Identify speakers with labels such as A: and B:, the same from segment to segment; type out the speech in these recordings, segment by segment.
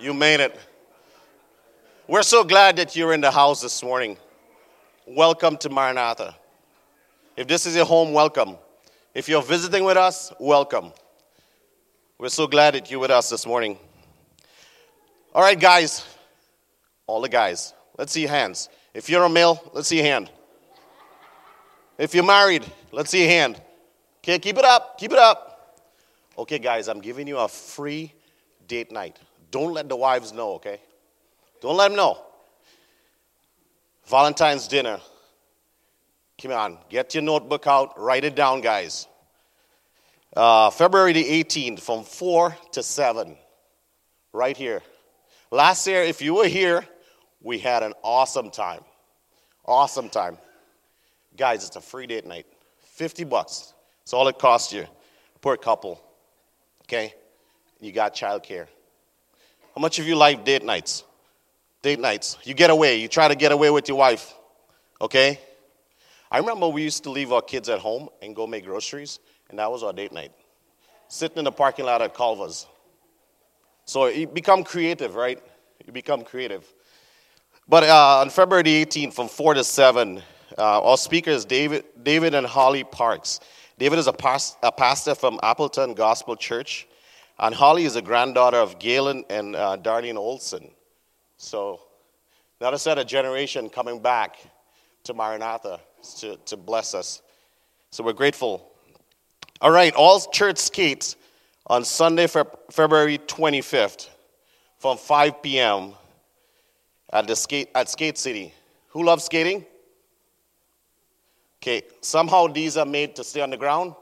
A: You made it. We're so glad that you're in the house this morning. Welcome to Maranatha. If this is your home, welcome. If you're visiting with us, welcome. We're so glad that you're with us this morning. All right, guys, all the guys, let's see hands. If you're a male, let's see your hand. If you're married, let's see your hand. Okay, keep it up, keep it up. Okay, guys, I'm giving you a free date night. Don't let the wives know, okay? Don't let them know. Valentine's dinner. Come on, get your notebook out, write it down, guys. Uh, February the 18th from 4 to 7, right here. Last year, if you were here, we had an awesome time. Awesome time. Guys, it's a free date night. 50 bucks. That's all it costs you per couple. Okay? You got childcare. How much of you like date nights? Date nights. You get away. You try to get away with your wife. Okay? I remember we used to leave our kids at home and go make groceries, and that was our date night. Sitting in the parking lot at Culver's. So you become creative, right? You become creative. But uh, on February 18th, from 4 to 7, uh, our speaker is David, David and Holly Parks. David is a, a pastor from Appleton Gospel Church. And Holly is a granddaughter of Galen and uh, Darlene Olson. So, another set of generation coming back to Maranatha to, to bless us. So, we're grateful. All right, all church skates on Sunday, February 25th from 5 p.m. at, the skate, at Skate City. Who loves skating? Okay, somehow these are made to stay on the ground.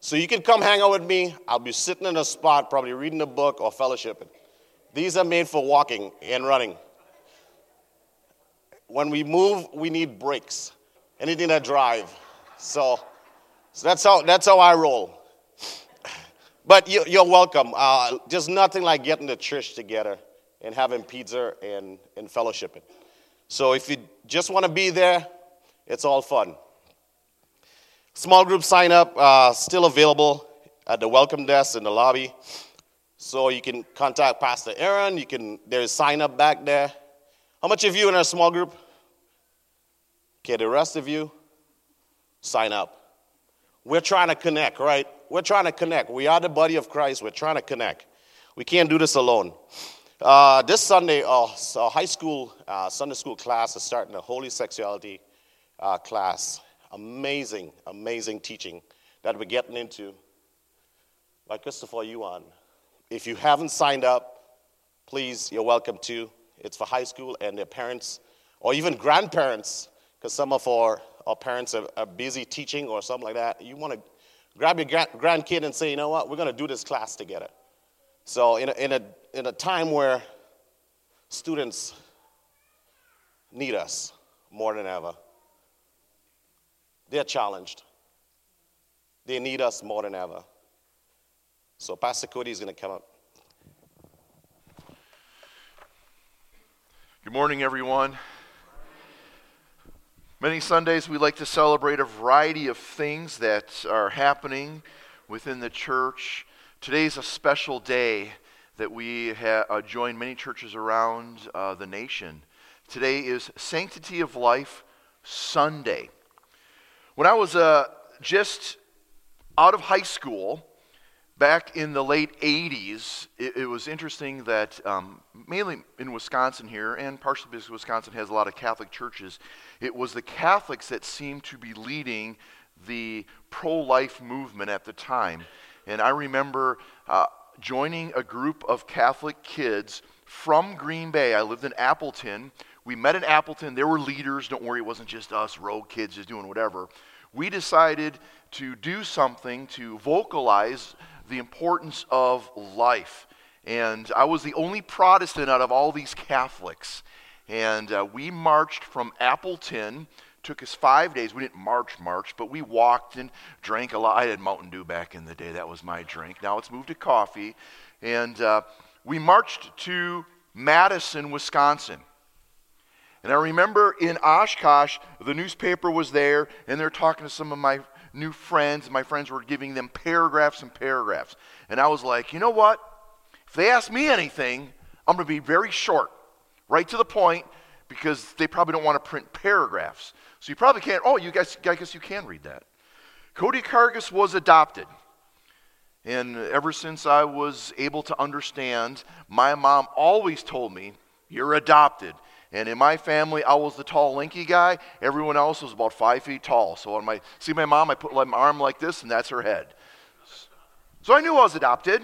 A: So you can come hang out with me. I'll be sitting in a spot, probably reading a book or fellowshipping. These are made for walking and running. When we move, we need brakes, anything that drive. So, so that's, how, that's how I roll. But you, are welcome. Uh, there's nothing like getting the church together and having pizza and, and fellowshipping. So if you just want to be there, it's all fun. Small group sign up uh, still available at the welcome desk in the lobby. So you can contact Pastor Aaron. You can there's sign up back there. How much of you in our small group? Okay, the rest of you, sign up. We're trying to connect, right? We're trying to connect. We are the body of Christ. We're trying to connect. We can't do this alone. Uh, this Sunday, uh, so high school uh, Sunday school class is starting a holy sexuality uh, class amazing, amazing teaching that we're getting into by Christopher Yuan. If you haven't signed up, please, you're welcome to. It's for high school and their parents, or even grandparents, because some of our, our parents are, are, busy teaching or something like that. You want to grab your grand, grandkid and say, you know what, we're going to do this class together. So, in a, in, a, in a time where students need us more than ever, they're challenged. They need us more than ever. So Pastor Cody is going to come up.
B: Good morning, everyone. Many Sundays we like to celebrate a variety of things that are happening within the church. Today's a special day that we ha- uh, join many churches around uh, the nation. Today is Sanctity of Life Sunday. When I was uh, just out of high school, back in the late 80s, it, it was interesting that um, mainly in Wisconsin here, and partially because Wisconsin has a lot of Catholic churches, it was the Catholics that seemed to be leading the pro life movement at the time. And I remember uh, joining a group of Catholic kids from Green Bay. I lived in Appleton. We met in Appleton. There were leaders. Don't worry, it wasn't just us rogue kids just doing whatever we decided to do something to vocalize the importance of life. And I was the only Protestant out of all these Catholics. And uh, we marched from Appleton. Took us five days. We didn't march, march, but we walked and drank a lot. I had Mountain Dew back in the day. That was my drink. Now it's moved to coffee. And uh, we marched to Madison, Wisconsin. And I remember in Oshkosh, the newspaper was there, and they're talking to some of my new friends. and My friends were giving them paragraphs and paragraphs. And I was like, you know what? If they ask me anything, I'm going to be very short, right to the point, because they probably don't want to print paragraphs. So you probably can't. Oh, you guys, I guess you can read that. Cody Cargus was adopted. And ever since I was able to understand, my mom always told me, You're adopted. And in my family, I was the tall, lanky guy. Everyone else was about five feet tall. So when I see my mom, I put my arm like this, and that's her head. So I knew I was adopted.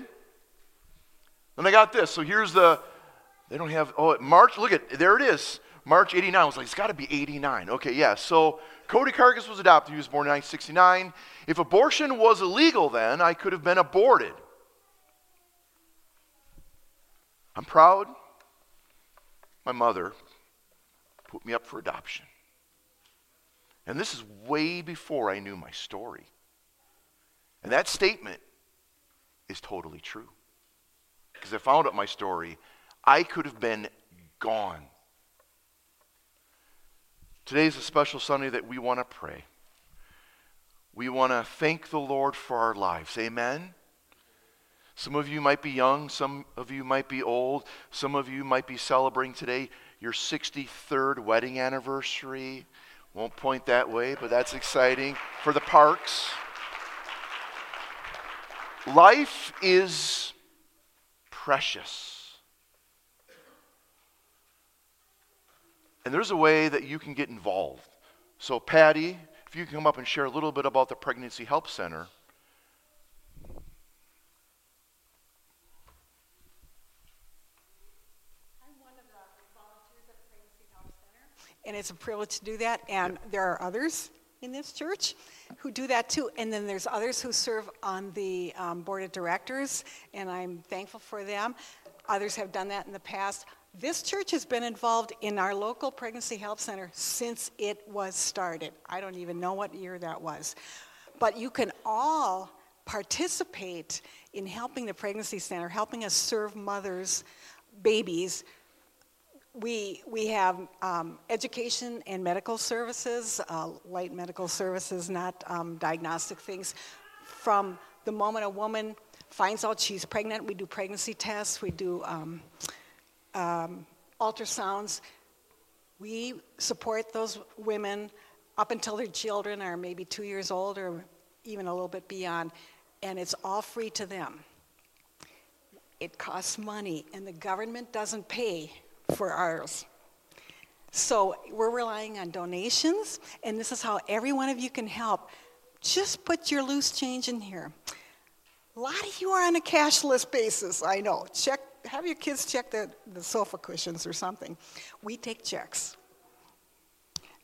B: Then I got this. So here's the, they don't have, oh, March, look at, there it is. March 89. I was like, it's got to be 89. Okay, yeah. So Cody Cargus was adopted. He was born in 1969. If abortion was illegal then, I could have been aborted. I'm proud. My mother put me up for adoption. And this is way before I knew my story. And that statement is totally true. Because I found out my story, I could have been gone. Today is a special Sunday that we want to pray. We want to thank the Lord for our lives. Amen. Some of you might be young, some of you might be old, some of you might be celebrating today your 63rd wedding anniversary. Won't point that way, but that's exciting for the parks. Life is precious. And there's a way that you can get involved. So, Patty, if you can come up and share a little bit about the Pregnancy Help Center.
C: And it's a privilege to do that. And there are others in this church who do that too. And then there's others who serve on the um, board of directors, and I'm thankful for them. Others have done that in the past. This church has been involved in our local pregnancy help center since it was started. I don't even know what year that was. But you can all participate in helping the pregnancy center, helping us serve mothers, babies we, we have um, education and medical services, uh, light medical services, not um, diagnostic things. From the moment a woman finds out she's pregnant, we do pregnancy tests, we do um, um ultrasounds. We support those women up until their children are maybe two years old or even a little bit beyond, and it's all free to them. It costs money, and the government doesn't pay for ours. So we're relying on donations, and this is how every one of you can help. Just put your loose change in here. A lot of you are on a cashless basis, I know. Check, have your kids check the, the sofa cushions or something. We take checks.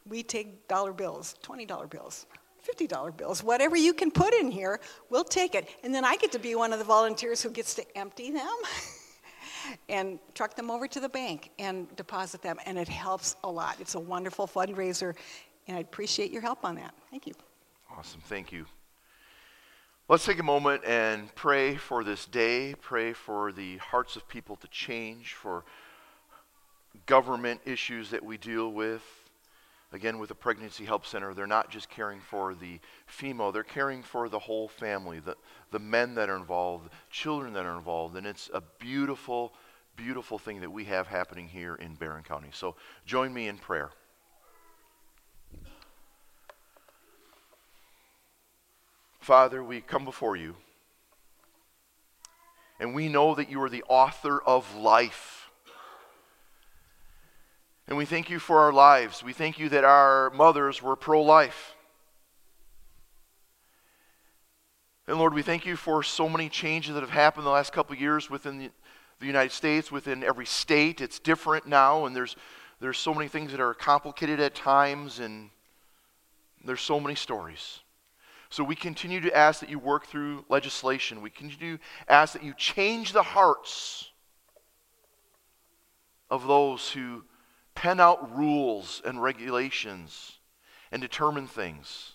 C: We take dollar bills, $20 bills, $50 bills, whatever you can put in here, we'll take it. And then I get to be one of the volunteers who gets to empty them. and truck them over to the bank and deposit them, and it helps a lot. It's a wonderful fundraiser, and I appreciate your help on that. Thank you.
B: Awesome. Thank you. Let's take a moment and pray for this day, pray for the hearts of people to change, for government issues that we deal with. Again, with the Pregnancy Help Center, they're not just caring for the female, they're caring for the whole family, the, the men that are involved, children that are involved. And it's a beautiful, beautiful thing that we have happening here in Barron County. So join me in prayer. Father, we come before you, and we know that you are the author of life. And we thank you for our lives. We thank you that our mothers were pro life. And Lord, we thank you for so many changes that have happened the last couple years within the, the United States, within every state. It's different now, and there's, there's so many things that are complicated at times, and there's so many stories. So we continue to ask that you work through legislation. We continue to ask that you change the hearts of those who pen out rules and regulations and determine things.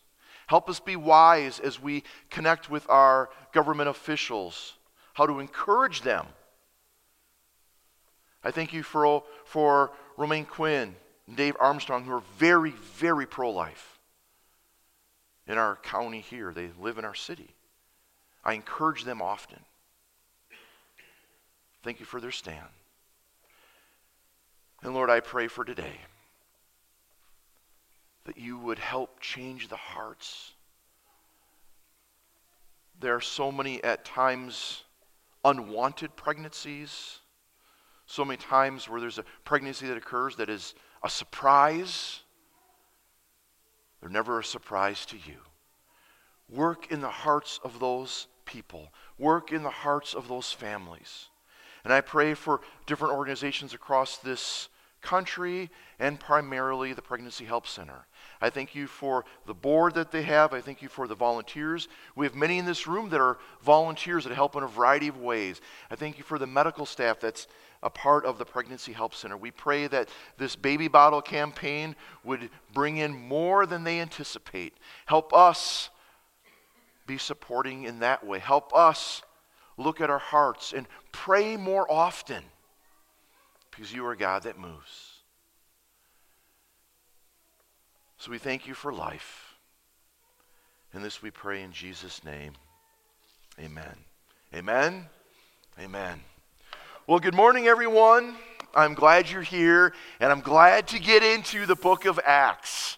B: Help us be wise as we connect with our government officials, how to encourage them. I thank you for, for Romaine Quinn and Dave Armstrong, who are very, very pro life in our county here. They live in our city. I encourage them often. Thank you for their stand. And Lord, I pray for today that you would help change the hearts. There are so many, at times, unwanted pregnancies, so many times where there's a pregnancy that occurs that is a surprise. They're never a surprise to you. Work in the hearts of those people, work in the hearts of those families. And I pray for different organizations across this country and primarily the Pregnancy Help Center. I thank you for the board that they have. I thank you for the volunteers. We have many in this room that are volunteers that help in a variety of ways. I thank you for the medical staff that's a part of the Pregnancy Help Center. We pray that this baby bottle campaign would bring in more than they anticipate. Help us be supporting in that way. Help us look at our hearts and pray more often because you are a God that moves. So we thank you for life. And this we pray in Jesus' name. Amen. Amen. Amen. Well, good morning, everyone. I'm glad you're here, and I'm glad to get into the book of Acts.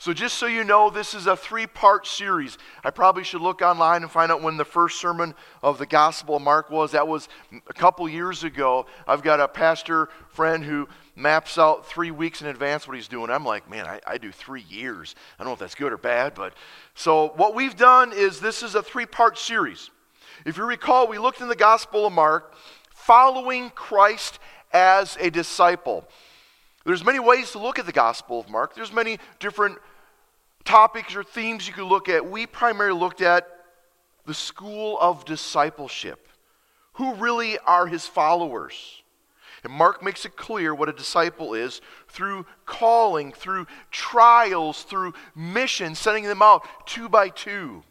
B: So, just so you know, this is a three part series. I probably should look online and find out when the first sermon of the Gospel of Mark was. That was a couple years ago. I've got a pastor friend who maps out three weeks in advance what he's doing. I'm like, man, I, I do three years. I don't know if that's good or bad, but so what we've done is this is a three part series. If you recall, we looked in the Gospel of Mark, following Christ as a disciple. There's many ways to look at the Gospel of Mark. There's many different topics or themes you could look at. We primarily looked at the school of discipleship. Who really are his followers? And Mark makes it clear what a disciple is through calling, through trials, through mission, sending them out two by two.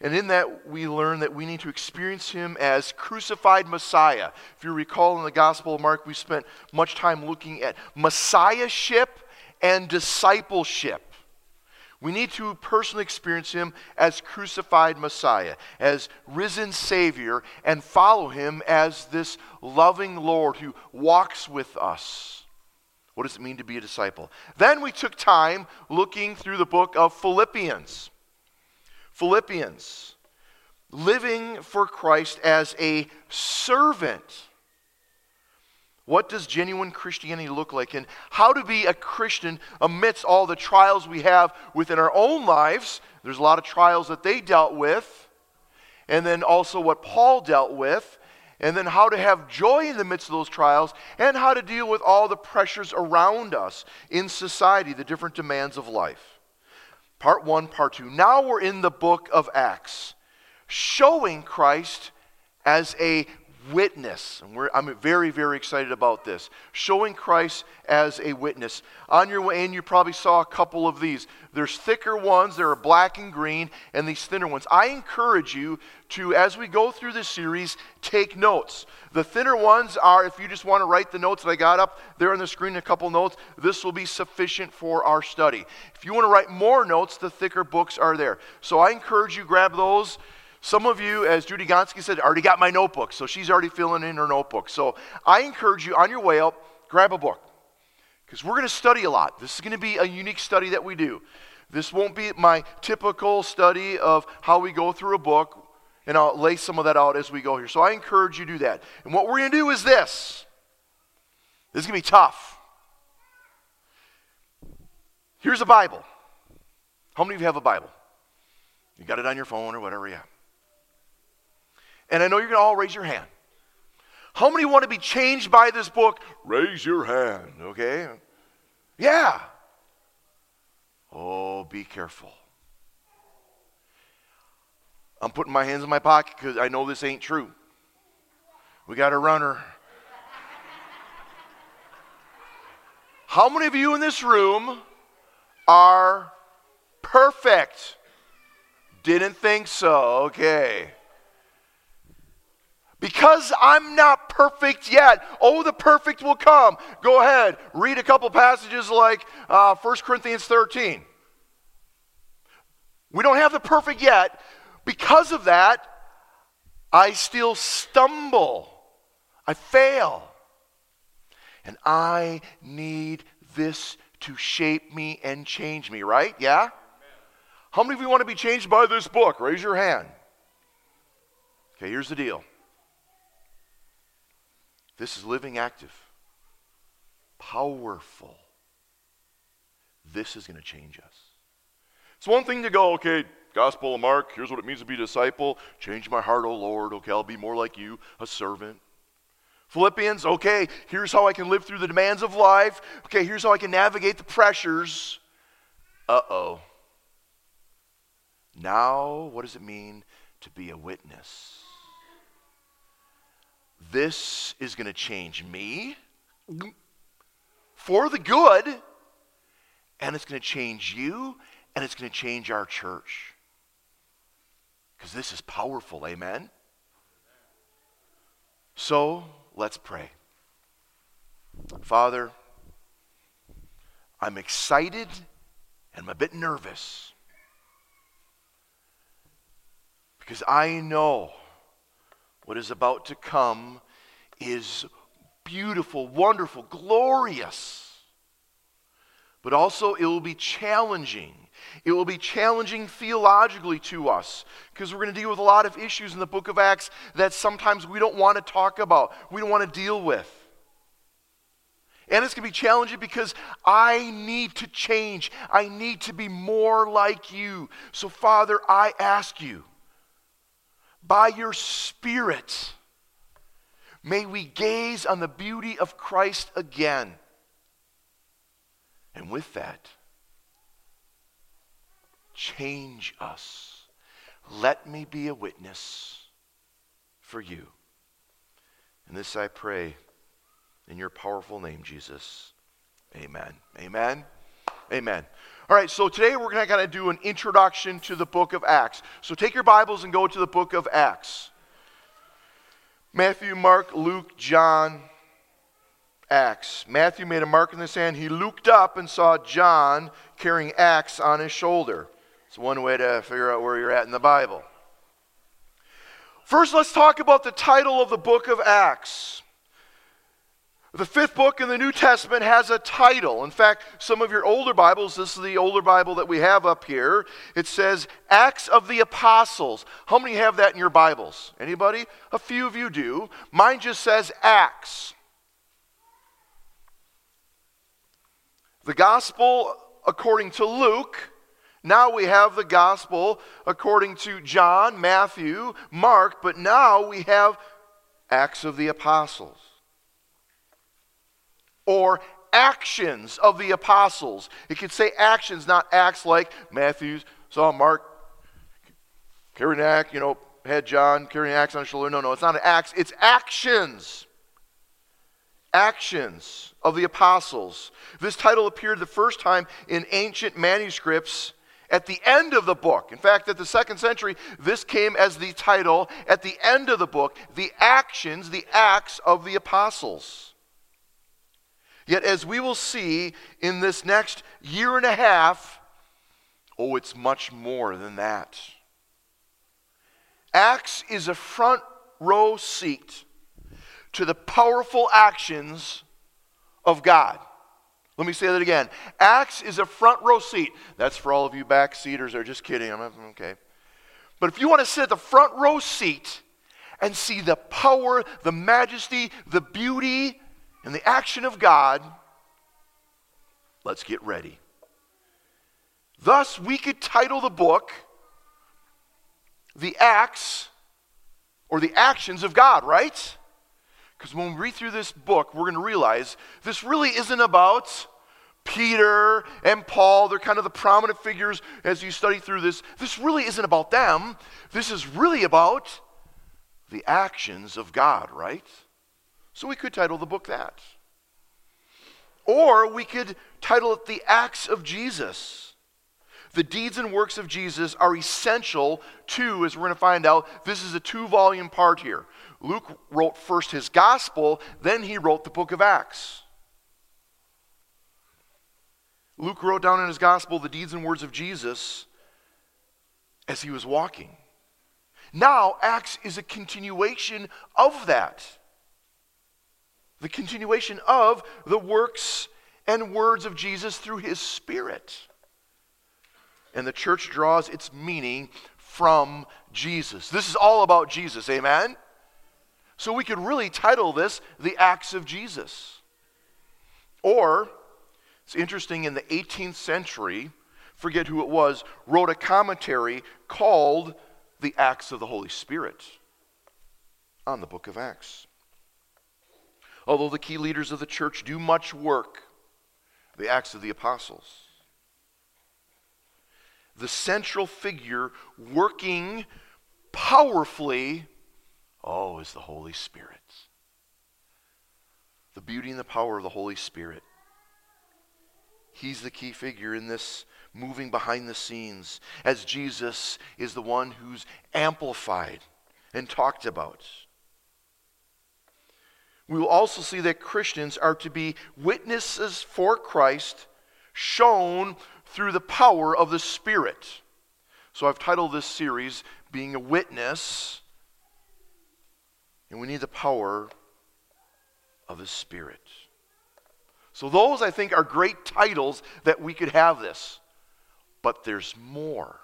B: And in that, we learn that we need to experience him as crucified Messiah. If you recall in the Gospel of Mark, we spent much time looking at Messiahship and discipleship. We need to personally experience him as crucified Messiah, as risen Savior, and follow him as this loving Lord who walks with us. What does it mean to be a disciple? Then we took time looking through the book of Philippians. Philippians, living for Christ as a servant. What does genuine Christianity look like? And how to be a Christian amidst all the trials we have within our own lives? There's a lot of trials that they dealt with. And then also what Paul dealt with. And then how to have joy in the midst of those trials. And how to deal with all the pressures around us in society, the different demands of life. Part one, part two. Now we're in the book of Acts, showing Christ as a witness. And I'm very, very excited about this. Showing Christ as a witness. On your way in, you probably saw a couple of these. There's thicker ones, there are black and green, and these thinner ones. I encourage you to, as we go through this series, take notes. The thinner ones are, if you just want to write the notes that I got up there on the screen, a couple notes, this will be sufficient for our study. If you want to write more notes, the thicker books are there. So I encourage you, grab those. Some of you, as Judy Gonski said, already got my notebook, so she's already filling in her notebook. So I encourage you on your way up, grab a book because we're going to study a lot. This is going to be a unique study that we do. This won't be my typical study of how we go through a book, and I'll lay some of that out as we go here. So I encourage you to do that. And what we're going to do is this this is going to be tough. Here's a Bible. How many of you have a Bible? You got it on your phone or whatever you have. And I know you're going to all raise your hand. How many want to be changed by this book? Raise your hand, okay? Yeah. Oh, be careful. I'm putting my hands in my pocket because I know this ain't true. We got a runner. How many of you in this room are perfect? Didn't think so. Okay. Because I'm not perfect yet. Oh, the perfect will come. Go ahead, read a couple passages like uh, 1 Corinthians 13. We don't have the perfect yet. Because of that, I still stumble. I fail. And I need this to shape me and change me, right? Yeah? How many of you want to be changed by this book? Raise your hand. Okay, here's the deal this is living active, powerful. This is going to change us. It's one thing to go, okay, Gospel of Mark, here's what it means to be a disciple. Change my heart, O Lord. Okay, I'll be more like you, a servant. Philippians, okay, here's how I can live through the demands of life. Okay, here's how I can navigate the pressures. Uh oh. Now, what does it mean to be a witness? This is going to change me for the good, and it's going to change you, and it's going to change our church. Because this is powerful, amen? So, let's pray. Father, I'm excited and I'm a bit nervous because I know what is about to come is beautiful, wonderful, glorious. But also, it will be challenging. It will be challenging theologically to us because we're going to deal with a lot of issues in the book of Acts that sometimes we don't want to talk about, we don't want to deal with. And it's going to be challenging because I need to change. I need to be more like you. So, Father, I ask you by your Spirit, may we gaze on the beauty of Christ again. And with that, change us. Let me be a witness for you. And this I pray in your powerful name, Jesus. Amen. Amen. Amen. All right, so today we're going to kind of do an introduction to the book of Acts. So take your Bibles and go to the book of Acts. Matthew, Mark, Luke, John, Acts. Matthew made a mark in the sand. He looked up and saw John carrying axe on his shoulder. It's one way to figure out where you're at in the Bible. First, let's talk about the title of the book of Acts. The fifth book in the New Testament has a title. In fact, some of your older Bibles, this is the older Bible that we have up here, it says Acts of the Apostles. How many have that in your Bibles? Anybody? A few of you do. Mine just says Acts. The Gospel according to Luke. Now we have the Gospel according to John, Matthew, Mark, but now we have Acts of the Apostles or actions of the apostles. It could say actions, not acts like Matthew saw Mark carrying an axe, you know, had John carrying an axe on his shoulder. No, no, it's not an axe, it's actions. Actions of the apostles. This title appeared the first time in ancient manuscripts at the end of the book. In fact, at the second century, this came as the title at the end of the book the actions, the acts of the apostles. Yet, as we will see in this next year and a half, oh, it's much more than that. Acts is a front row seat to the powerful actions of God. Let me say that again. Acts is a front row seat. That's for all of you backseaters are just kidding. I'm okay. But if you want to sit at the front row seat and see the power, the majesty, the beauty, and the action of God, let's get ready. Thus, we could title the book The Acts or the Actions of God, right? Because when we read through this book, we're going to realize this really isn't about Peter and Paul. They're kind of the prominent figures as you study through this. This really isn't about them. This is really about the actions of God, right? So we could title the book that. Or we could title it The Acts of Jesus. The deeds and works of Jesus are essential to, as we're going to find out, this is a two volume part here. Luke wrote first his gospel, then he wrote the book of Acts. Luke wrote down in his gospel the deeds and words of Jesus as he was walking. Now, Acts is a continuation of that. The continuation of the works and words of Jesus through his Spirit. And the church draws its meaning from Jesus. This is all about Jesus, amen? So we could really title this The Acts of Jesus. Or, it's interesting, in the 18th century, forget who it was, wrote a commentary called The Acts of the Holy Spirit on the book of Acts. Although the key leaders of the church do much work, the Acts of the Apostles, the central figure working powerfully, oh, is the Holy Spirit. The beauty and the power of the Holy Spirit. He's the key figure in this moving behind the scenes, as Jesus is the one who's amplified and talked about. We will also see that Christians are to be witnesses for Christ, shown through the power of the Spirit. So I've titled this series, Being a Witness, and we need the power of the Spirit. So, those I think are great titles that we could have this. But there's more.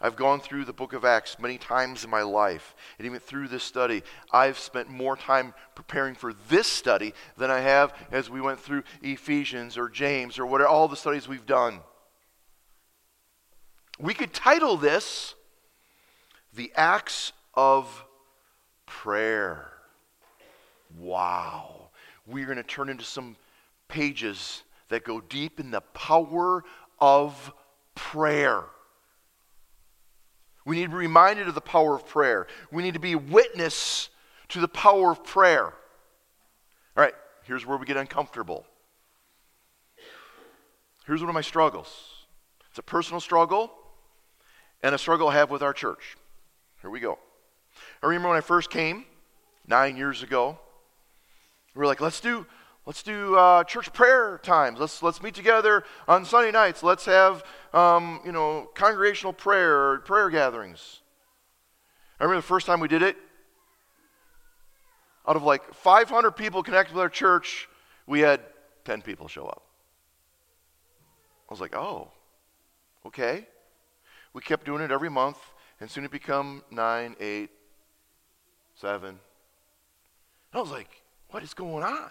B: I've gone through the book of Acts many times in my life, and even through this study, I've spent more time preparing for this study than I have as we went through Ephesians or James or whatever, all the studies we've done. We could title this The Acts of Prayer. Wow we're going to turn into some pages that go deep in the power of prayer. We need to be reminded of the power of prayer. We need to be witness to the power of prayer. All right, here's where we get uncomfortable. Here's one of my struggles it's a personal struggle and a struggle I have with our church. Here we go. I remember when I first came nine years ago. We were like, let's do, let's do uh, church prayer times. Let's, let's meet together on Sunday nights. Let's have, um, you know, congregational prayer or prayer gatherings. I remember the first time we did it, out of like 500 people connected with our church, we had 10 people show up. I was like, oh, okay. We kept doing it every month, and soon it become nine, eight, seven. I was like, what is going on?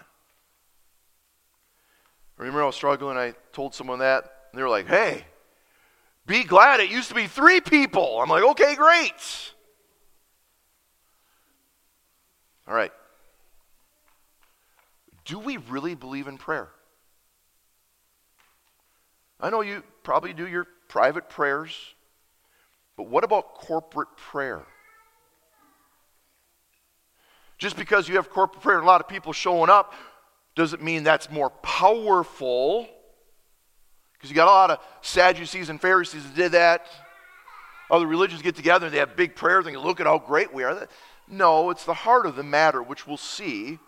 B: I remember I was struggling. I told someone that, and they were like, hey, be glad it used to be three people. I'm like, okay, great. All right. Do we really believe in prayer? I know you probably do your private prayers, but what about corporate prayer? Just because you have corporate prayer and a lot of people showing up doesn't mean that's more powerful. Because you got a lot of Sadducees and Pharisees that did that. Other religions get together and they have big prayers and look at how great we are. No, it's the heart of the matter, which we'll see.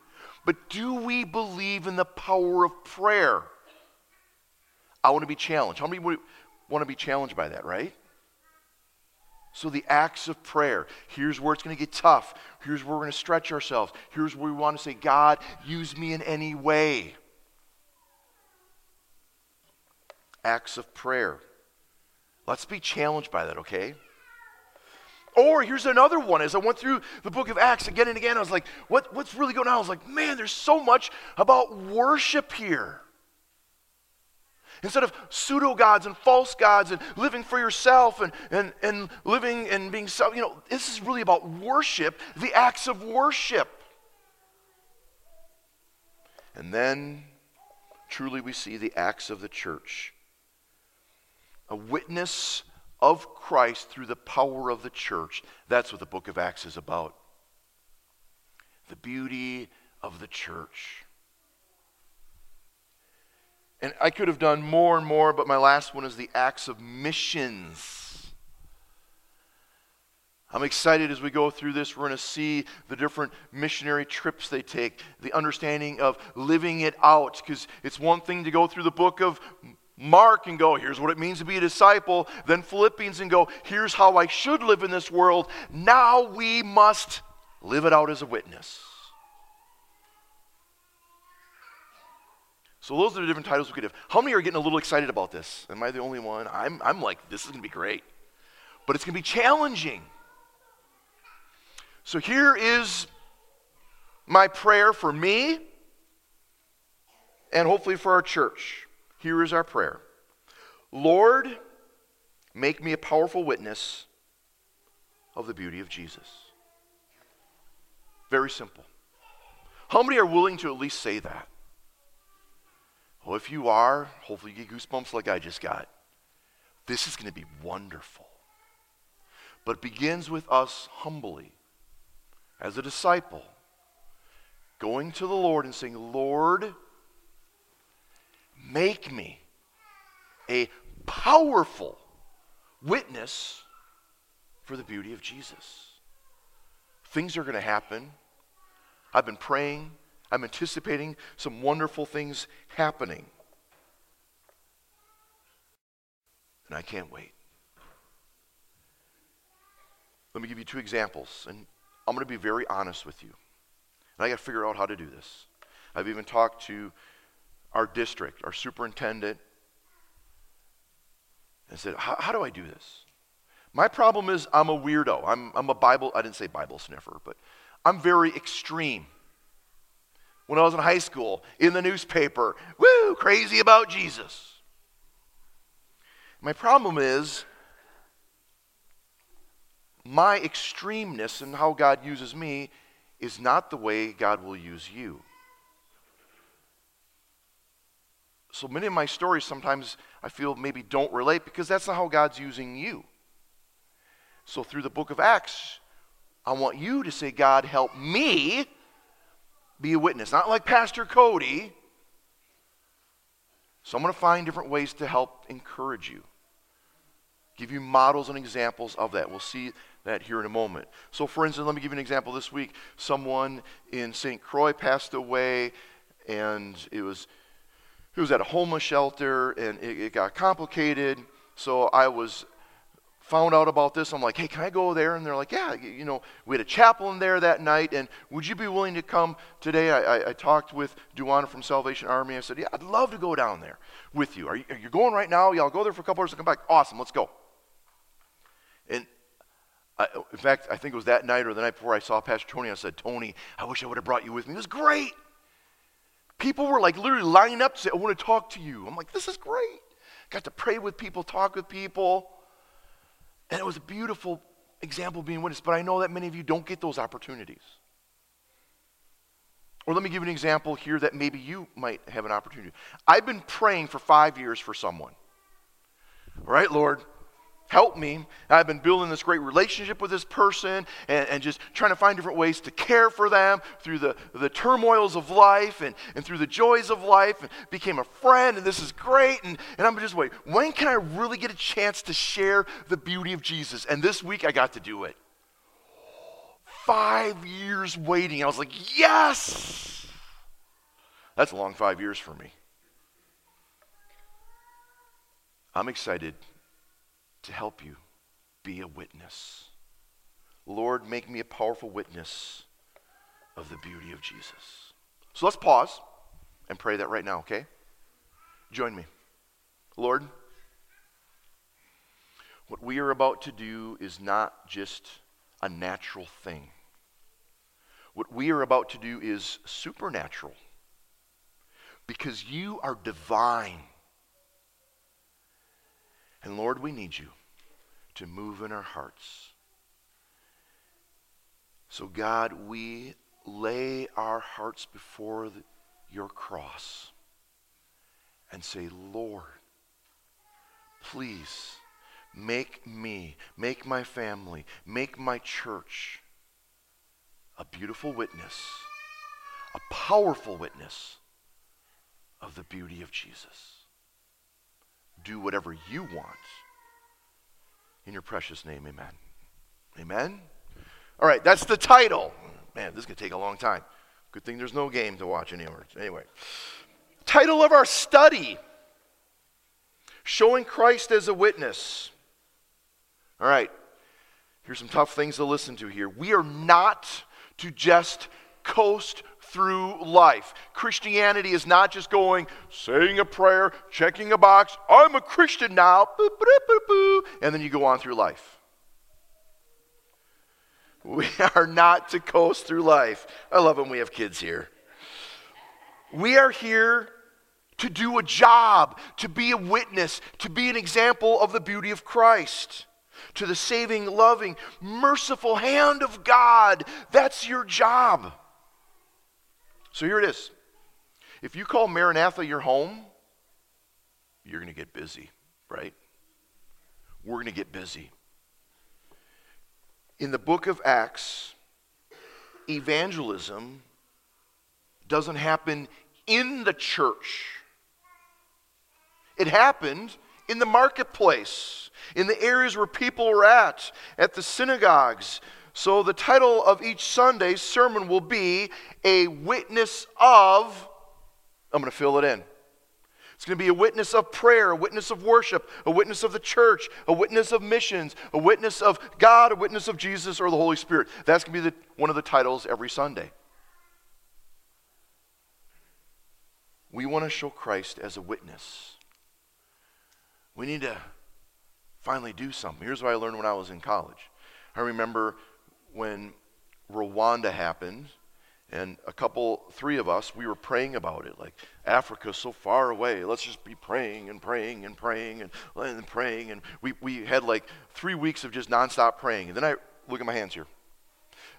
B: But do we believe in the power of prayer? I want to be challenged. How many want to be challenged by that, right? So, the acts of prayer. Here's where it's going to get tough. Here's where we're going to stretch ourselves. Here's where we want to say, God, use me in any way. Acts of prayer. Let's be challenged by that, okay? Or here's another one. As I went through the book of Acts again and again, I was like, what, what's really going on? I was like, man, there's so much about worship here. Instead of pseudo gods and false gods and living for yourself and, and, and living and being self, you know, this is really about worship, the acts of worship. And then truly we see the acts of the church. A witness of Christ through the power of the church. That's what the book of Acts is about. The beauty of the church. And I could have done more and more, but my last one is the acts of missions. I'm excited as we go through this. We're going to see the different missionary trips they take, the understanding of living it out. Because it's one thing to go through the book of Mark and go, here's what it means to be a disciple. Then Philippians and go, here's how I should live in this world. Now we must live it out as a witness. So those are the different titles we could have. How many are getting a little excited about this? Am I the only one? I'm, I'm like, this is going to be great. But it's going to be challenging. So here is my prayer for me and hopefully for our church. Here is our prayer Lord, make me a powerful witness of the beauty of Jesus. Very simple. How many are willing to at least say that? Well, if you are, hopefully you get goosebumps like I just got. This is going to be wonderful. But it begins with us humbly, as a disciple, going to the Lord and saying, Lord, make me a powerful witness for the beauty of Jesus. Things are going to happen. I've been praying. I'm anticipating some wonderful things happening. And I can't wait. Let me give you two examples, and I'm going to be very honest with you. And I got to figure out how to do this. I've even talked to our district, our superintendent, and said, How do I do this? My problem is I'm a weirdo. I'm, I'm a Bible, I didn't say Bible sniffer, but I'm very extreme. When I was in high school, in the newspaper, woo, crazy about Jesus. My problem is my extremeness and how God uses me is not the way God will use you. So many of my stories sometimes I feel maybe don't relate because that's not how God's using you. So through the book of Acts, I want you to say, God, help me be a witness. Not like Pastor Cody. So I'm going to find different ways to help encourage you, give you models and examples of that. We'll see that here in a moment. So, for instance, let me give you an example. This week, someone in St. Croix passed away, and it was it was at a homeless shelter, and it, it got complicated. So I was found out about this. I'm like, hey, can I go there? And they're like, yeah, you know, we had a chaplain there that night, and would you be willing to come today? I, I, I talked with Duana from Salvation Army. I said, yeah, I'd love to go down there with you. Are, you. are you going right now? Y'all go there for a couple hours and come back. Awesome, let's go. And I, in fact, I think it was that night or the night before I saw Pastor Tony. I said, Tony, I wish I would have brought you with me. It was great. People were like literally lining up to say, I want to talk to you. I'm like, this is great. Got to pray with people, talk with people. And it was a beautiful example being witnessed, but I know that many of you don't get those opportunities. Or let me give you an example here that maybe you might have an opportunity. I've been praying for five years for someone. All right, Lord, help me. I've been building this great relationship with this person and, and, just trying to find different ways to care for them through the, the turmoils of life and, and through the joys of life and became a friend and this is great. And, and I'm just waiting. When can I really get a chance to share the beauty of Jesus? And this week I got to do it. Five years waiting. I was like, yes! That's a long five years for me. I'm excited to help you be a witness. Lord, make me a powerful witness of the beauty of Jesus. So let's pause and pray that right now, okay? Join me. Lord, what we are about to do is not just a natural thing. What we are about to do is supernatural because you are divine. And Lord, we need you to move in our hearts. So, God, we lay our hearts before the, your cross and say, Lord, please make me, make my family, make my church a beautiful witness, a powerful witness of the beauty of Jesus do whatever you want. In your precious name, amen. Amen? All right, that's the title. Man, this is going to take a long time. Good thing there's no game to watch anymore. Anyway, title of our study Showing Christ as a Witness. All right, here's some tough things to listen to here. We are not to just coast through life. Christianity is not just going, saying a prayer, checking a box, I'm a Christian now, boop, boop, boop, and then you go on through life. We are not to coast through life. I love when we have kids here. We are here to do a job, to be a witness, to be an example of the beauty of Christ, to the saving, loving, merciful hand of God. That's your job. So here it is. If you call Maranatha your home, you're going to get busy, right? We're going to get busy. In the book of Acts, evangelism doesn't happen in the church. It happened in the marketplace, in the areas where people were at, at the synagogues. So the title of each Sunday's sermon will be A Witness of, I'm going to fill it in. It's going to be a witness of prayer, a witness of worship, a witness of the church, a witness of missions, a witness of God, a witness of Jesus or the Holy Spirit. That's going to be the, one of the titles every Sunday. We want to show Christ as a witness. We need to finally do something. Here's what I learned when I was in college. I remember when Rwanda happened, and a couple, three of us, we were praying about it. Like, Africa's so far away. Let's just be praying and praying and praying and, and praying. And we, we had like three weeks of just nonstop praying. And then I look at my hands here.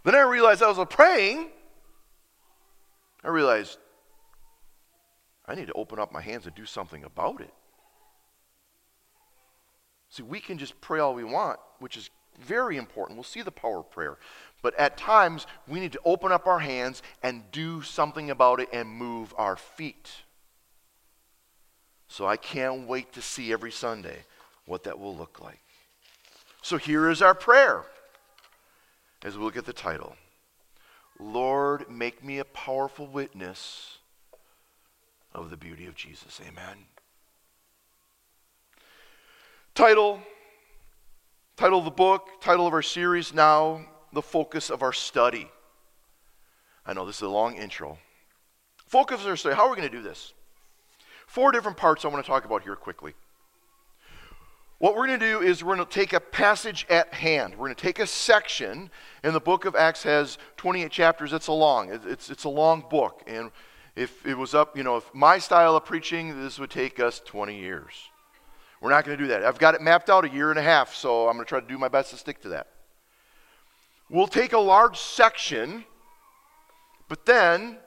B: Then I realized I was praying. I realized I need to open up my hands and do something about it. See, we can just pray all we want, which is very important. We'll see the power of prayer. But at times, we need to open up our hands and do something about it and move our feet. So I can't wait to see every Sunday what that will look like. So here is our prayer as we look at the title Lord, make me a powerful witness of the beauty of Jesus. Amen. Title, title of the book, title of our series now, the focus of our study. I know this is a long intro. Focus of our study. How are we going to do this? Four different parts I want to talk about here quickly. What we're going to do is we're going to take a passage at hand. We're going to take a section, and the book of Acts has 28 chapters. It's a long, it's, it's a long book. And if it was up, you know, if my style of preaching, this would take us 20 years. We're not going to do that. I've got it mapped out a year and a half, so I'm going to try to do my best to stick to that. We'll take a large section, but then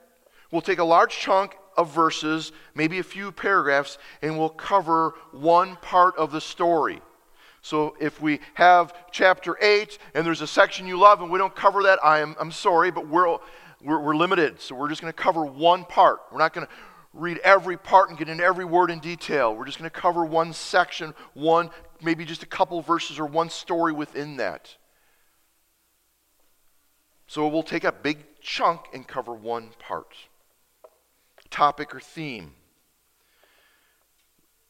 B: we'll take a large chunk of verses, maybe a few paragraphs, and we'll cover one part of the story. So if we have chapter 8 and there's a section you love and we don't cover that, I am, I'm sorry, but we're, we're, we're limited. So we're just going to cover one part. We're not going to read every part and get into every word in detail. We're just going to cover one section, one, maybe just a couple verses or one story within that. So we'll take a big chunk and cover one part, topic or theme.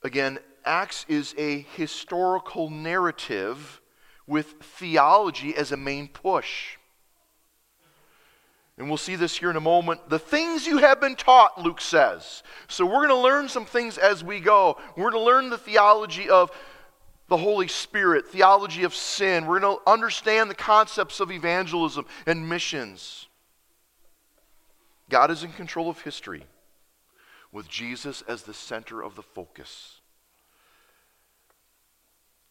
B: Again, Acts is a historical narrative with theology as a main push. And we'll see this here in a moment. The things you have been taught, Luke says. So we're going to learn some things as we go. We're going to learn the theology of the Holy Spirit, theology of sin. We're going to understand the concepts of evangelism and missions. God is in control of history with Jesus as the center of the focus.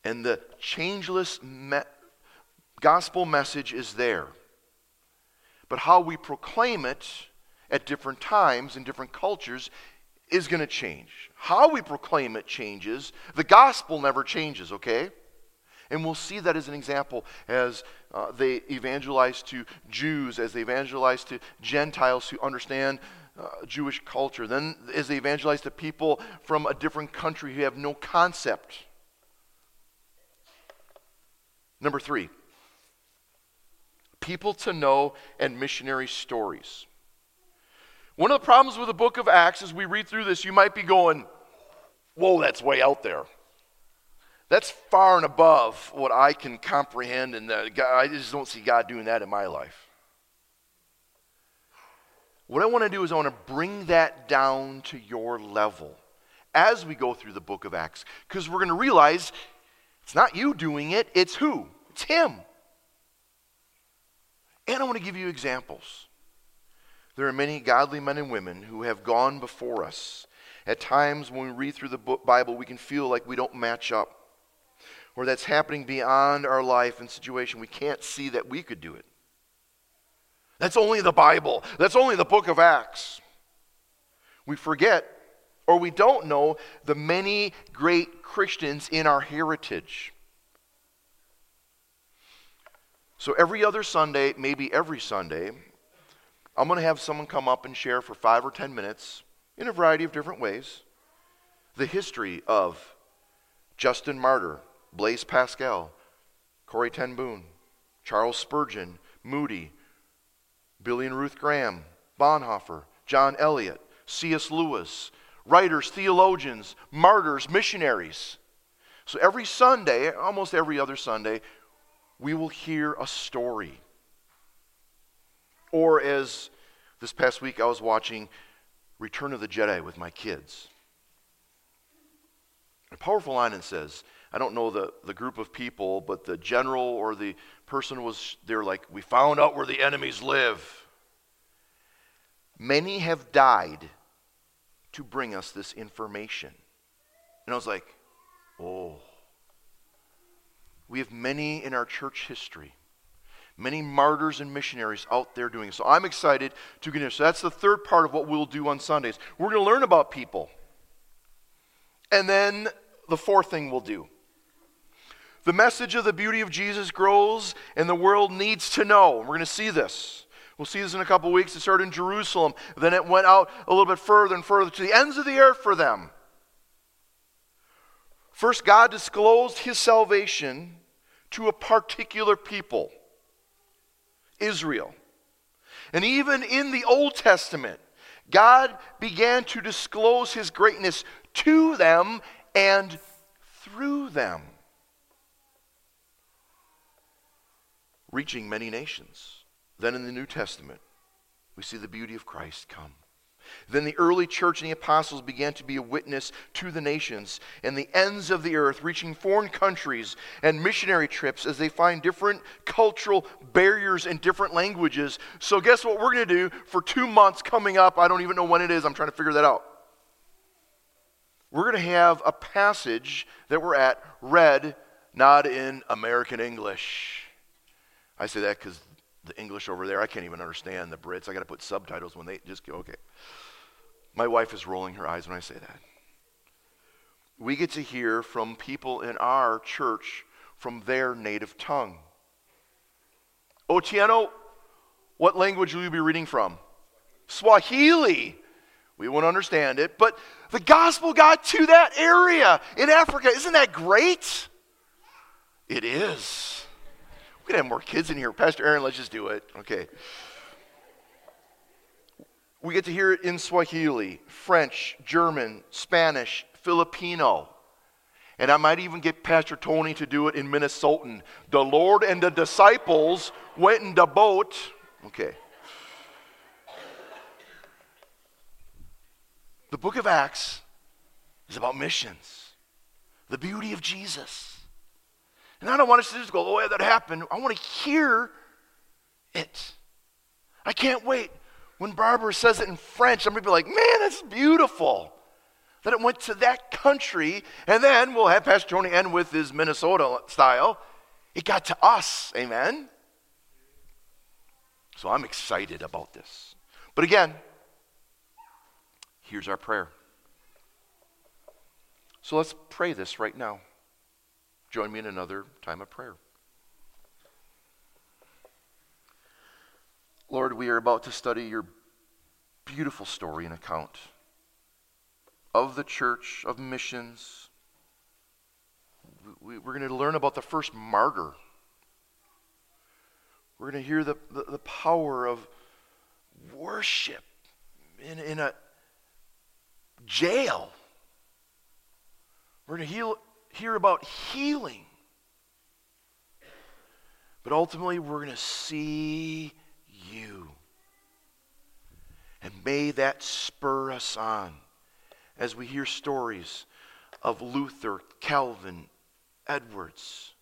B: And the changeless me- gospel message is there but how we proclaim it at different times in different cultures is going to change. How we proclaim it changes. The gospel never changes, okay? And we'll see that as an example as uh, they evangelize to Jews, as they evangelize to Gentiles who understand uh, Jewish culture, then as they evangelize to people from a different country who have no concept. Number three, people to know, and missionary stories. One of the problems with the book of Acts, as we read through this, you might be going, Whoa, that's way out there. That's far and above what I can comprehend, and I just don't see God doing that in my life. What I want to do is I want to bring that down to your level as we go through the book of Acts. Because we're going to realize it's not you doing it, it's who? It's Him. And I want to give you examples. There are many godly men and women who have gone before us. At times, when we read through the Bible, we can feel like we don't match up, or that's happening beyond our life and situation. We can't see that we could do it. That's only the Bible, that's only the book of Acts. We forget or we don't know the many great Christians in our heritage. So every other Sunday, maybe every Sunday, I'm going to have someone come up and share for five or ten minutes in a variety of different ways the history of Justin Martyr, Blaise Pascal, Corrie ten Boom, Charles Spurgeon, Moody, Billy and Ruth Graham, Bonhoeffer, John Eliot, C.S. Lewis, writers, theologians, martyrs, missionaries. So every Sunday, almost every other Sunday, we will hear a story. Or as this past week I was watching Return of the Jedi with my kids. A powerful line and says, I don't know the, the group of people, but the general or the person was, they're like, we found out where the enemies live. Many have died to bring us this information. And I was like, oh. We have many in our church history, many martyrs and missionaries out there doing. So I'm excited to in. So that's the third part of what we'll do on Sundays. We're going to learn about people. And then the fourth thing we'll do. The message of the beauty of Jesus grows, and the world needs to know. We're going to see this. We'll see this in a couple weeks. It started in Jerusalem. Then it went out a little bit further and further to the ends of the earth for them. First, God disclosed his salvation to a particular people Israel. And even in the Old Testament, God began to disclose his greatness to them and through them, reaching many nations. Then in the New Testament, we see the beauty of Christ come. Then the early church and the apostles began to be a witness to the nations and the ends of the earth, reaching foreign countries and missionary trips as they find different cultural barriers and different languages. So, guess what we're going to do for two months coming up? I don't even know when it is. I'm trying to figure that out. We're going to have a passage that we're at read not in American English. I say that because the English over there. I can't even understand the Brits. I got to put subtitles when they just go, okay. My wife is rolling her eyes when I say that. We get to hear from people in our church from their native tongue. Oh, Otieno, what language will you be reading from? Swahili. We won't understand it, but the gospel got to that area in Africa. Isn't that great? It is. We could have more kids in here. Pastor Aaron, let's just do it. Okay. We get to hear it in Swahili, French, German, Spanish, Filipino. And I might even get Pastor Tony to do it in Minnesotan. The Lord and the disciples went in the boat. Okay. The book of Acts is about missions, the beauty of Jesus. And I don't want us to just go, oh, yeah, that happened. I want to hear it. I can't wait. When Barbara says it in French, I'm going to be like, man, that's beautiful. That it went to that country. And then we'll have Pastor Tony end with his Minnesota style. It got to us. Amen? So I'm excited about this. But again, here's our prayer. So let's pray this right now. Join me in another time of prayer. Lord, we are about to study your beautiful story and account of the church, of missions. We, are going to learn about the first martyr. We're going to hear the, the, the power of worship in, in a jail. We're going to heal, hear about healing. But ultimately, we're going to see you. And may that spur us on as we hear stories of Luther, Calvin, Edwards,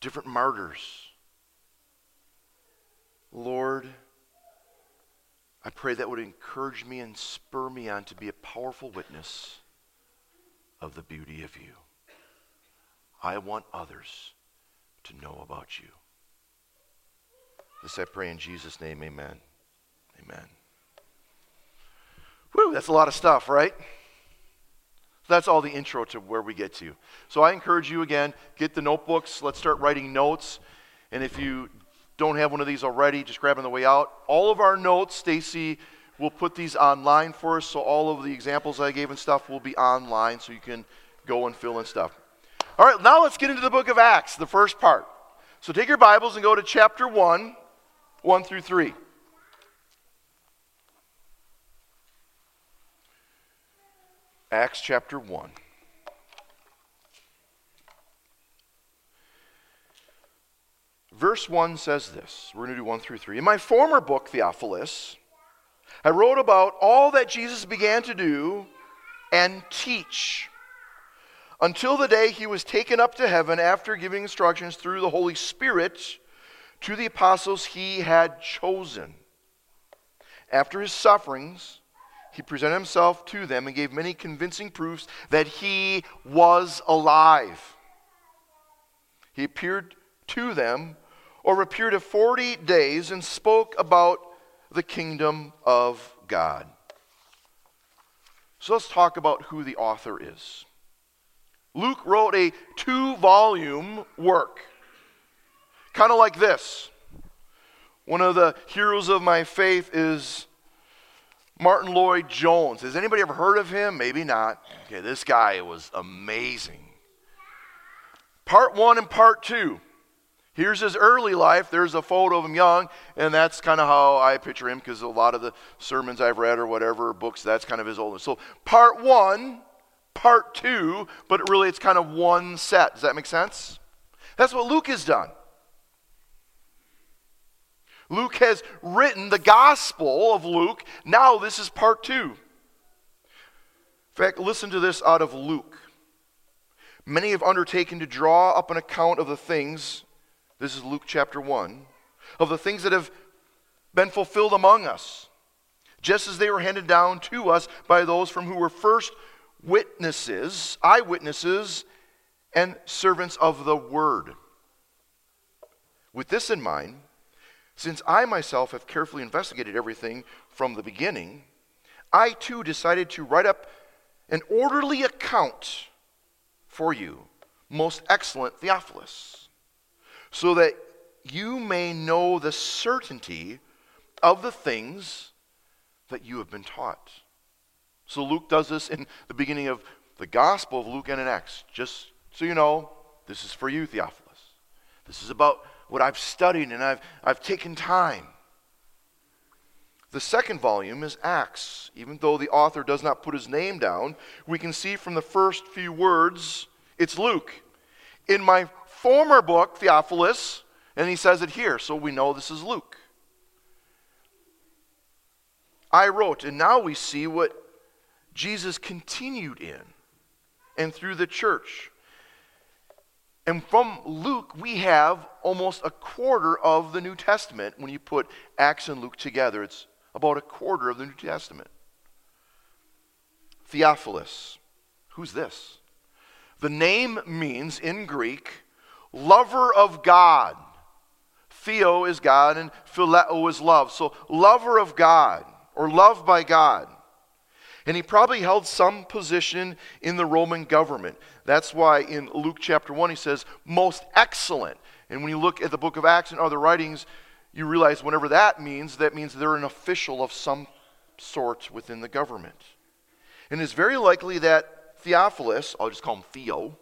B: different martyrs. Lord, I pray that would encourage me and spur me on to be a powerful witness of the beauty of you. I want others to know about you. This I pray in Jesus' name, amen. Amen. Whew, that's a lot of stuff, right? That's all the intro to where we get to. So I encourage you again, get the notebooks. Let's start writing notes. And if you don't have one of these already, just grab on the way out. All of our notes, Stacy will put these online for us. So all of the examples I gave and stuff will be online so you can go and fill in stuff. All right, now let's get into the book of Acts, the first part. So take your Bibles and go to chapter 1, 1 through 3. Acts chapter 1. Verse 1 says this. We're going to do 1 through 3. In my former book, Theophilus, I wrote about all that Jesus began to do and teach until the day he was taken up to heaven after giving instructions through the Holy Spirit to the apostles he had chosen. After his sufferings, he presented himself to them and gave many convincing proofs that he was alive. He appeared to them over a period of 40 days and spoke about the kingdom of God. So let's talk about who the author is. Luke wrote a two volume work, kind of like this. One of the heroes of my faith is Martyn Lloyd-Jones. Has anybody ever heard of him? Maybe not. Okay, this guy was amazing. Part one and part two. Here's his early life. There's a photo of him young, and that's kind of how I picture him because a lot of the sermons I've read or whatever, books, that's kind of his oldest. So, part one, part two, but really it's kind of one set. Does that make sense? That's what Luke has done. Luke has written the Gospel of Luke. Now, this is part two. In fact, listen to this out of Luke. Many have undertaken to draw up an account of the things this is Luke chapter 1. Of the things that have been fulfilled among us, just as they were handed down to us by those from who were first witnesses, eyewitnesses, and servants of the word. With this in mind, since I myself have carefully investigated everything from the beginning, I too decided to write up an orderly account for you, most excellent Theophilus so that you may know the certainty of the things that you have been taught. So Luke does this in the beginning of the Gospel of Luke and in Acts. Just so you know, this is for you, Theophilus. This is about what I've studied and I've, I've taken time. The second volume is Acts. Even though the author does not put his name down, we can see from the first few words it's Luke. In my former book, Theophilus, and he says it here, so we know this is Luke. I wrote, and now we see what Jesus continued in and through the church. And from Luke, we have almost a quarter of the New Testament. When you put Acts and Luke together, it's about a quarter of the New Testament. Theophilus. Who's this? The name means in Greek lover of God. Theo is God and phileo is love. So, lover of God or loved by God. And he probably held some position in the Roman government. That's why in Luke chapter 1 he says, most excellent. And when you look at the book of Acts and other writings, you realize whenever that means, that means they're an official of some sort within the government. And it's very likely that Theophilus, I'll just call him Theo,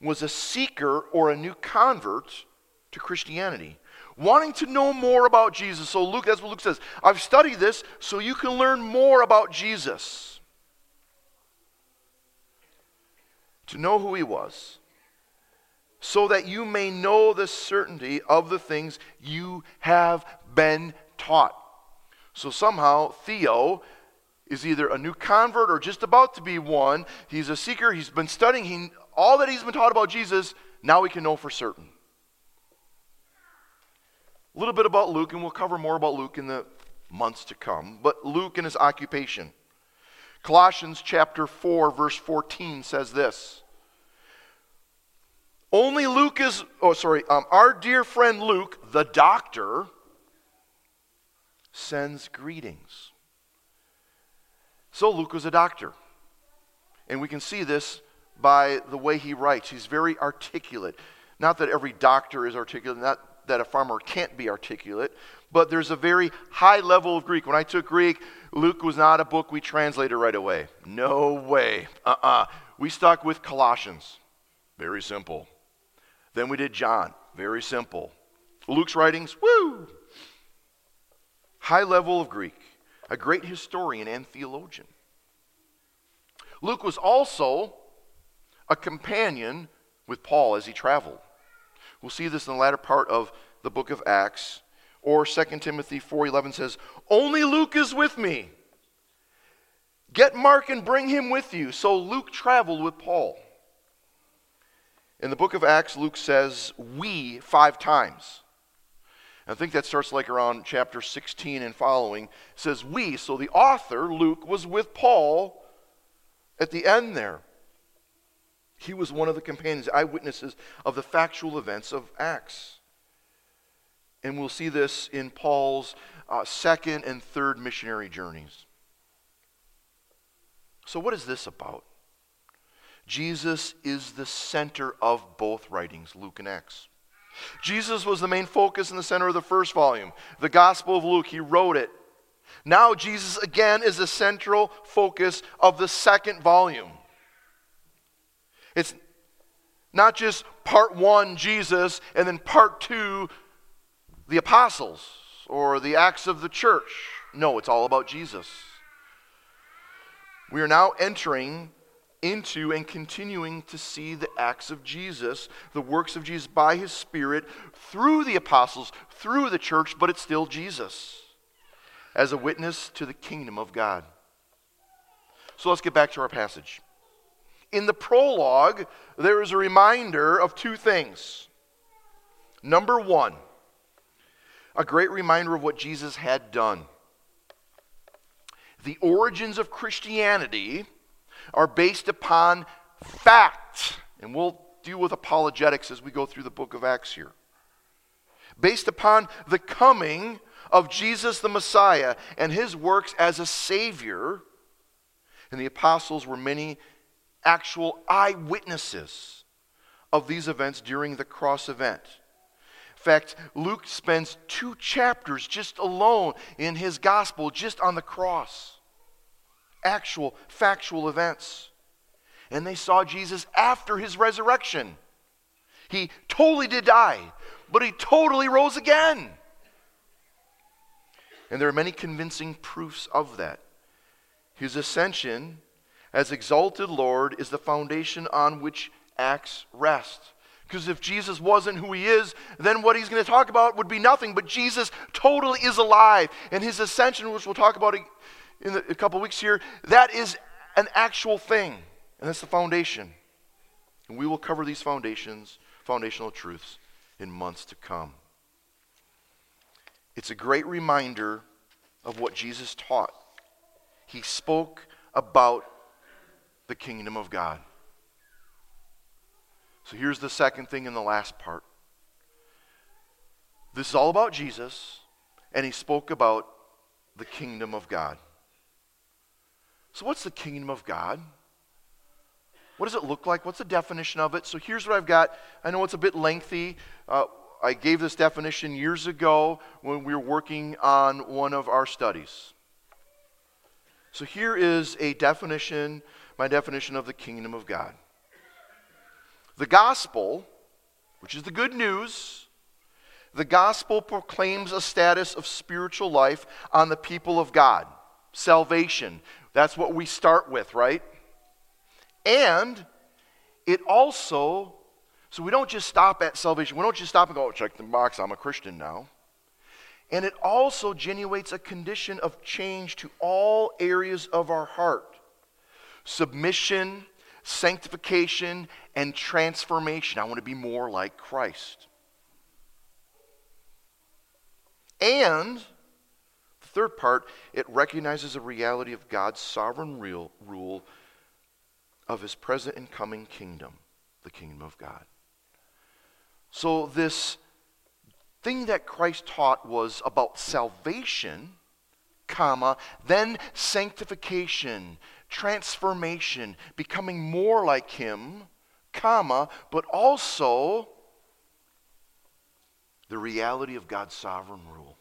B: was a seeker or a new convert to Christianity, wanting to know more about Jesus. So, Luke, that's what Luke says. I've studied this so you can learn more about Jesus. To know who he was, so that you may know the certainty of the things you have been taught. So somehow, Theo is either a new convert or just about to be one. He's a seeker. He's been studying he, all that he's been taught about Jesus. Now we can know for certain. A little bit about Luke, and we'll cover more about Luke in the months to come. But Luke and his occupation. Colossians chapter 4, verse 14 says this. Only Luke is, oh, sorry, um, our dear friend Luke, the doctor, sends greetings. So Luke was a doctor. And we can see this by the way he writes. He's very articulate. Not that every doctor is articulate, not that a farmer can't be articulate, but there's a very high level of Greek. When I took Greek, Luke was not a book we translated right away. No way. Uh uh-uh. uh We stuck with Colossians. Very simple. Then we did John. Very simple. Luke's writings, woo! High level of Greek. A great historian and theologian. Luke was also a companion with Paul as he traveled. We'll see this in the latter part of the book of Acts. Or 2 Timothy 4:11 says, "Only Luke is with me. Get Mark and bring him with you." So Luke traveled with Paul. In the book of Acts, Luke says, "We" 5 times. I think that starts like around chapter 16 and following. It says we. So the author, Luke, was with Paul at the end there. He was one of the companions, eyewitnesses of the factual events of Acts. And we'll see this in Paul's uh, second and third missionary journeys. So, what is this about? Jesus is the center of both writings, Luke and Acts. Jesus was the main focus in the center of the first volume, the Gospel of Luke. He wrote it. Now, Jesus again is the central focus of the second volume. It's not just part one, Jesus, and then part two, the apostles or the acts of the church. No, it's all about Jesus. We are now entering into and continuing to see the acts of Jesus, the works of Jesus by his Spirit through the apostles, through the church, but it's still Jesus as a witness to the kingdom of God. So let's get back to our passage. In the prologue, there is a reminder of two things. Number one, a great reminder of what Jesus had done. The origins of Christianity are based upon fact, and we'll deal with apologetics as we go through the book of Acts here. Based upon the coming of Jesus the Messiah and his works as a Savior, and the apostles were many actual eyewitnesses of these events during the cross event. In fact, Luke spends two chapters just alone in his gospel, just on the cross. Actual, factual events. And they saw Jesus after his resurrection. He totally did die, but he totally rose again. And there are many convincing proofs of that. His ascension as exalted Lord is the foundation on which Acts rest. Because if Jesus wasn't who he is, then what he's going to talk about would be nothing. But Jesus totally is alive. And his ascension, which we'll talk about in a couple weeks here, that is an actual thing. And that's the foundation. And we will cover these foundations, foundational truths, in months to come. It's a great reminder of what Jesus taught. He spoke about the kingdom of God. So here's the second thing in the last part. This is all about Jesus, and he spoke about the kingdom of God. So, what's the kingdom of God? What does it look like? What's the definition of it? So, here's what I've got. I know it's a bit lengthy. Uh, I gave this definition years ago when we were working on one of our studies. So, here is a definition my definition of the kingdom of God. The gospel, which is the good news, the gospel proclaims a status of spiritual life on the people of God. Salvation. That's what we start with, right? And it also, so we don't just stop at salvation. We don't just stop and go, oh, check the box, I'm a Christian now. And it also genuates a condition of change to all areas of our heart submission, sanctification, and transformation. I want to be more like Christ. And the third part, it recognizes the reality of God's sovereign real, rule of his present and coming kingdom, the kingdom of God. So, this thing that Christ taught was about salvation, comma, then sanctification, transformation, becoming more like him, comma, but also the reality of God's sovereign rule.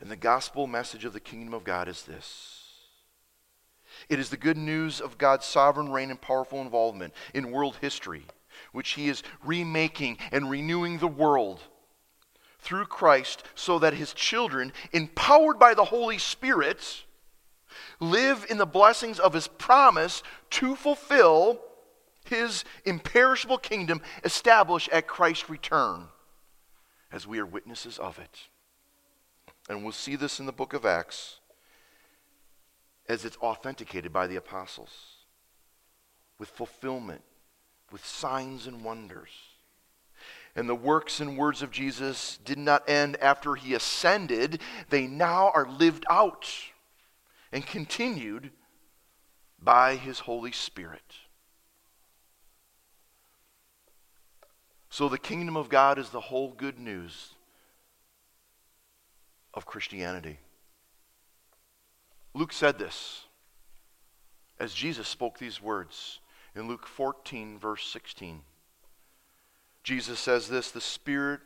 B: And the gospel message of the kingdom of God is this it is the good news of God's sovereign reign and powerful involvement in world history, which He is remaking and renewing the world through Christ so that His children, empowered by the Holy Spirit, live in the blessings of His promise to fulfill His imperishable kingdom established at Christ's return, as we are witnesses of it. And we'll see this in the book of Acts as it's authenticated by the apostles with fulfillment, with signs and wonders. And the works and words of Jesus did not end after he ascended, they now are lived out and continued by his Holy Spirit. So the kingdom of God is the whole good news of Christianity. Luke said this as Jesus spoke these words in Luke 14, verse 16. Jesus says this The Spirit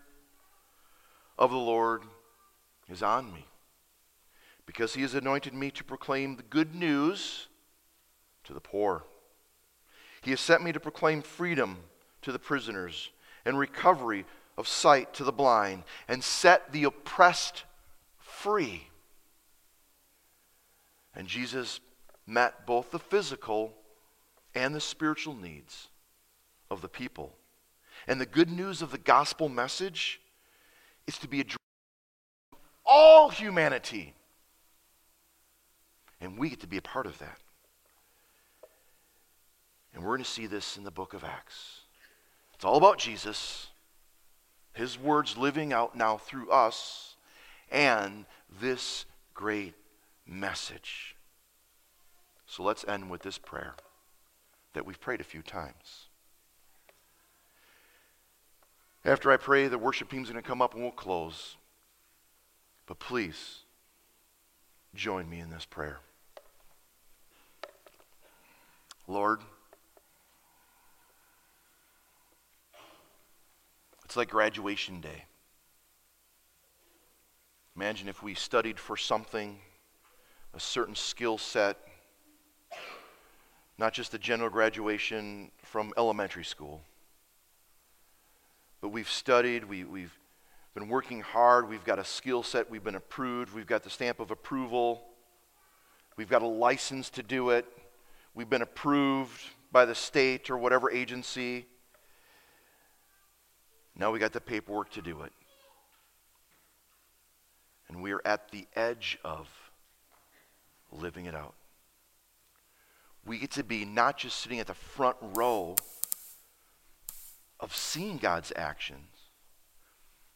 B: of the Lord is on me because he has anointed me to proclaim the good news to the poor. He has sent me to proclaim freedom to the prisoners and recovery of sight to the blind and set the oppressed free and Jesus met both the physical and the spiritual needs of the people. And the good news of the gospel message is to be addressed to all humanity. And we get to be a part of that. And we're going to see this in the book of Acts. It's all about Jesus, his words living out now through us, and this great message. So let's end with this prayer that we've prayed a few times. After I pray, the worship team's going to come up and we'll close. But please, join me in this prayer. Lord, it's like graduation day. Imagine if we studied for something a certain skill set, not just a general graduation from elementary school. But we've studied, we, we've been working hard, we've got a skill set, we've been approved, we've got the stamp of approval, we've got a license to do it, we've been approved by the state or whatever agency. Now we got the paperwork to do it. And we are at the edge of living it out. We get to be not just sitting at the front row of seeing God's actions,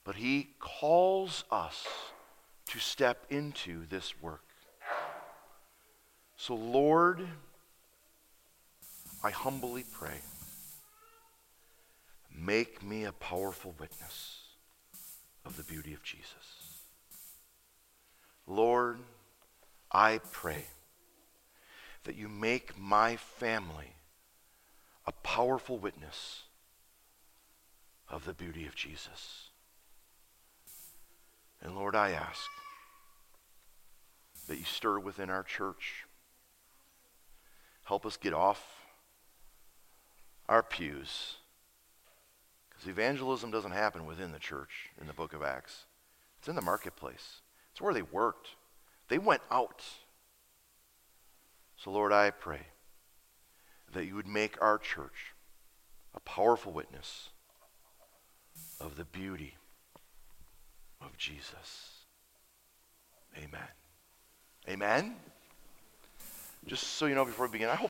B: but He calls us to step into this work. So, Lord, I humbly pray, make me a powerful witness of the beauty of Jesus. Lord, I pray that you make my family a powerful witness of the beauty of Jesus. And Lord, I ask that you stir within our church. Help us get off our pews. Because evangelism doesn't happen within the church in the book of Acts, it's in the marketplace, it's where they worked. They went out. So, Lord, I pray that you would make our church a powerful witness of the beauty of Jesus. Amen. Amen. Just so you know before we begin, I hope